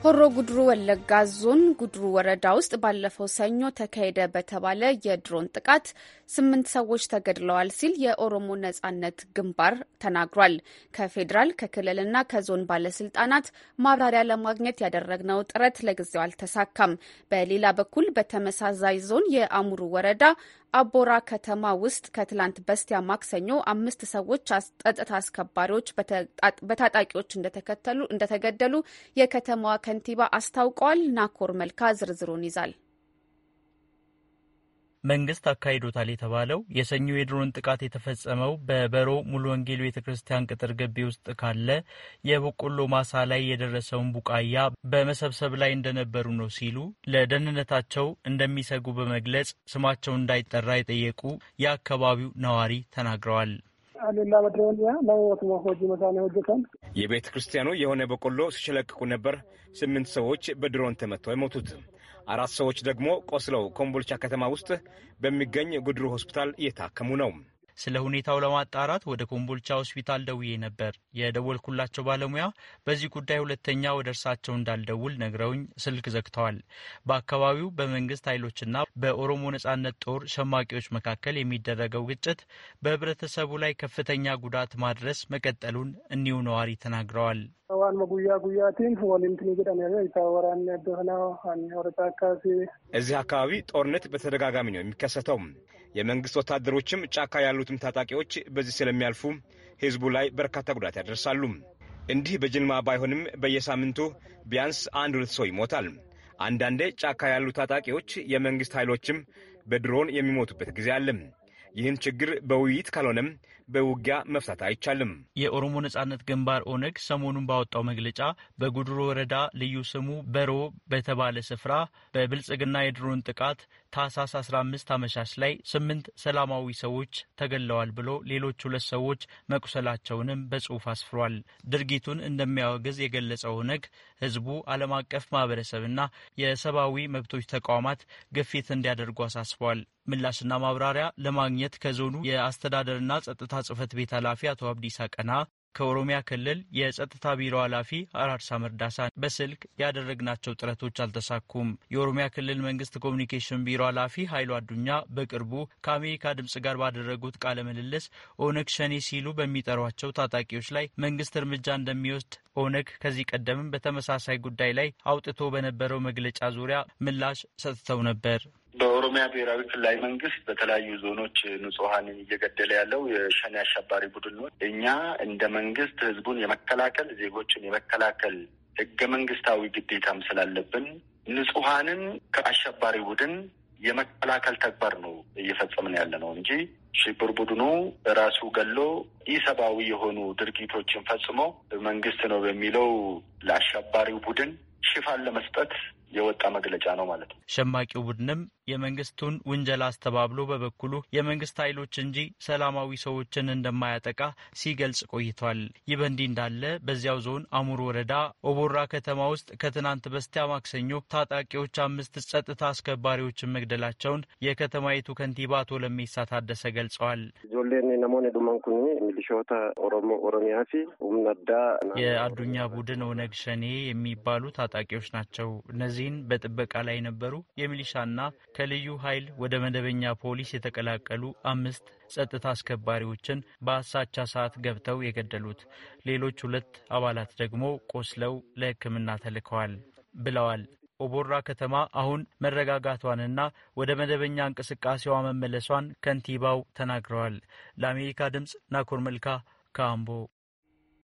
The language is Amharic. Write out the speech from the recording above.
ሆሮ ጉድሩ ወለጋ ዞን ጉድሩ ወረዳ ውስጥ ባለፈው ሰኞ ተካሄደ በተባለ የድሮን ጥቃት ስምንት ሰዎች ተገድለዋል ሲል የኦሮሞ ነጻነት ግንባር ተናግሯል። ከፌዴራል ከክልልና ከዞን ባለስልጣናት ማብራሪያ ለማግኘት ያደረግነው ጥረት ለጊዜው አልተሳካም። በሌላ በኩል በተመሳሳይ ዞን የአሙሩ ወረዳ አቦራ ከተማ ውስጥ ከትላንት በስቲያ ማክሰኞ አምስት ሰዎች ጸጥታ አስከባሪዎች በታጣቂዎች እንደተገደሉ የከተማዋ ከንቲባ አስታውቀዋል። ናኮር መልካ ዝርዝሩን ይዛል። መንግስት አካሂዶታል የተባለው የሰኞ የድሮን ጥቃት የተፈጸመው በበሮ ሙሉ ወንጌል ቤተ ክርስቲያን ቅጥር ግቢ ውስጥ ካለ የበቆሎ ማሳ ላይ የደረሰውን ቡቃያ በመሰብሰብ ላይ እንደነበሩ ነው ሲሉ ለደህንነታቸው እንደሚሰጉ በመግለጽ ስማቸው እንዳይጠራ የጠየቁ የአካባቢው ነዋሪ ተናግረዋል። የቤተ ክርስቲያኑ የሆነ በቆሎ ሲሸለቅቁ ነበር። ስምንት ሰዎች በድሮን ተመተው የሞቱት አራት ሰዎች ደግሞ ቆስለው ኮምቦልቻ ከተማ ውስጥ በሚገኝ ጉድሩ ሆስፒታል እየታከሙ ነው። ስለ ሁኔታው ለማጣራት ወደ ኮምቦልቻ ሆስፒታል ደውዬ ነበር። የደወልኩላቸው ባለሙያ በዚህ ጉዳይ ሁለተኛ ወደ እርሳቸው እንዳልደውል ነግረውኝ ስልክ ዘግተዋል። በአካባቢው በመንግስት ኃይሎችና በኦሮሞ ነጻነት ጦር ሸማቂዎች መካከል የሚደረገው ግጭት በህብረተሰቡ ላይ ከፍተኛ ጉዳት ማድረስ መቀጠሉን እኒሁ ነዋሪ ተናግረዋል። እዚህ አካባቢ ጦርነት በተደጋጋሚ ነው የሚከሰተው። የመንግስት ወታደሮችም ጫካ ያሉትም ታጣቂዎች በዚህ ስለሚያልፉ ህዝቡ ላይ በርካታ ጉዳት ያደርሳሉ። እንዲህ በጅልማ ባይሆንም በየሳምንቱ ቢያንስ አንድ ሁለት ሰው ይሞታል። አንዳንዴ ጫካ ያሉ ታጣቂዎች የመንግስት ኃይሎችም በድሮን የሚሞቱበት ጊዜ አለ። ይህን ችግር በውይይት ካልሆነም በውጊያ መፍታት አይቻልም። የኦሮሞ ነጻነት ግንባር ኦነግ ሰሞኑን ባወጣው መግለጫ በጉድሮ ወረዳ ልዩ ስሙ በሮ በተባለ ስፍራ በብልጽግና የድሮን ጥቃት ታህሳስ 15 አመሻሽ ላይ ስምንት ሰላማዊ ሰዎች ተገለዋል ብሎ ሌሎች ሁለት ሰዎች መቁሰላቸውንም በጽሑፍ አስፍሯል። ድርጊቱን እንደሚያወግዝ የገለጸው ኦነግ ህዝቡ ዓለም አቀፍ ማህበረሰብና የሰብአዊ መብቶች ተቋማት ግፊት እንዲያደርጉ አሳስቧል። ምላሽና ማብራሪያ ለማግኘት ከዞኑ የአስተዳደርና ጸጥታ ጽህፈት ቤት ኃላፊ አቶ አብዲሳ ቀና ከኦሮሚያ ክልል የጸጥታ ቢሮ ኃላፊ አራርሳ መርዳሳ በስልክ ያደረግናቸው ጥረቶች አልተሳኩም። የኦሮሚያ ክልል መንግስት ኮሚኒኬሽን ቢሮ ኃላፊ ኃይሉ አዱኛ በቅርቡ ከአሜሪካ ድምጽ ጋር ባደረጉት ቃለ ምልልስ ኦነግ ሸኔ ሲሉ በሚጠሯቸው ታጣቂዎች ላይ መንግስት እርምጃ እንደሚወስድ ኦነግ ከዚህ ቀደምም በተመሳሳይ ጉዳይ ላይ አውጥቶ በነበረው መግለጫ ዙሪያ ምላሽ ሰጥተው ነበር። በኦሮሚያ ብሔራዊ ክልላዊ መንግስት በተለያዩ ዞኖች ንጹሐንን እየገደለ ያለው የሸኔ አሸባሪ ቡድን ነው። እኛ እንደ መንግስት ህዝቡን የመከላከል ዜጎችን የመከላከል ህገ መንግስታዊ ግዴታም ስላለብን ንጹሐንን ከአሸባሪ ቡድን የመከላከል ተግባር ነው እየፈጸምን ያለ ነው እንጂ ሽብር ቡድኑ ራሱ ገሎ ኢሰብአዊ የሆኑ ድርጊቶችን ፈጽሞ መንግስት ነው በሚለው ለአሸባሪው ቡድን ሽፋን ለመስጠት የወጣ መግለጫ ነው ማለት ነው። ሸማቂው ቡድንም የመንግስቱን ውንጀላ አስተባብሎ በበኩሉ የመንግስት ኃይሎች እንጂ ሰላማዊ ሰዎችን እንደማያጠቃ ሲገልጽ ቆይቷል። ይህ በእንዲህ እንዳለ በዚያው ዞን አሙር ወረዳ ኦቦራ ከተማ ውስጥ ከትናንት በስቲያ ማክሰኞ ታጣቂዎች አምስት ጸጥታ አስከባሪዎችን መግደላቸውን የከተማይቱ ከንቲባ አቶ ለሜሳ ታደሰ ገልጸዋል። የአዱኛ ቡድን ኦነግ ሸኔ የሚባሉ ታጣቂዎች ናቸው። እነዚህን በጥበቃ ላይ የነበሩ የሚሊሻና ከልዩ ኃይል ወደ መደበኛ ፖሊስ የተቀላቀሉ አምስት ጸጥታ አስከባሪዎችን በአሳቻ ሰዓት ገብተው የገደሉት፣ ሌሎች ሁለት አባላት ደግሞ ቆስለው ለሕክምና ተልከዋል ብለዋል። ኦቦራ ከተማ አሁን መረጋጋቷንና ወደ መደበኛ እንቅስቃሴዋ መመለሷን ከንቲባው ተናግረዋል። ለአሜሪካ ድምፅ ናኮር መልካ ካምቦ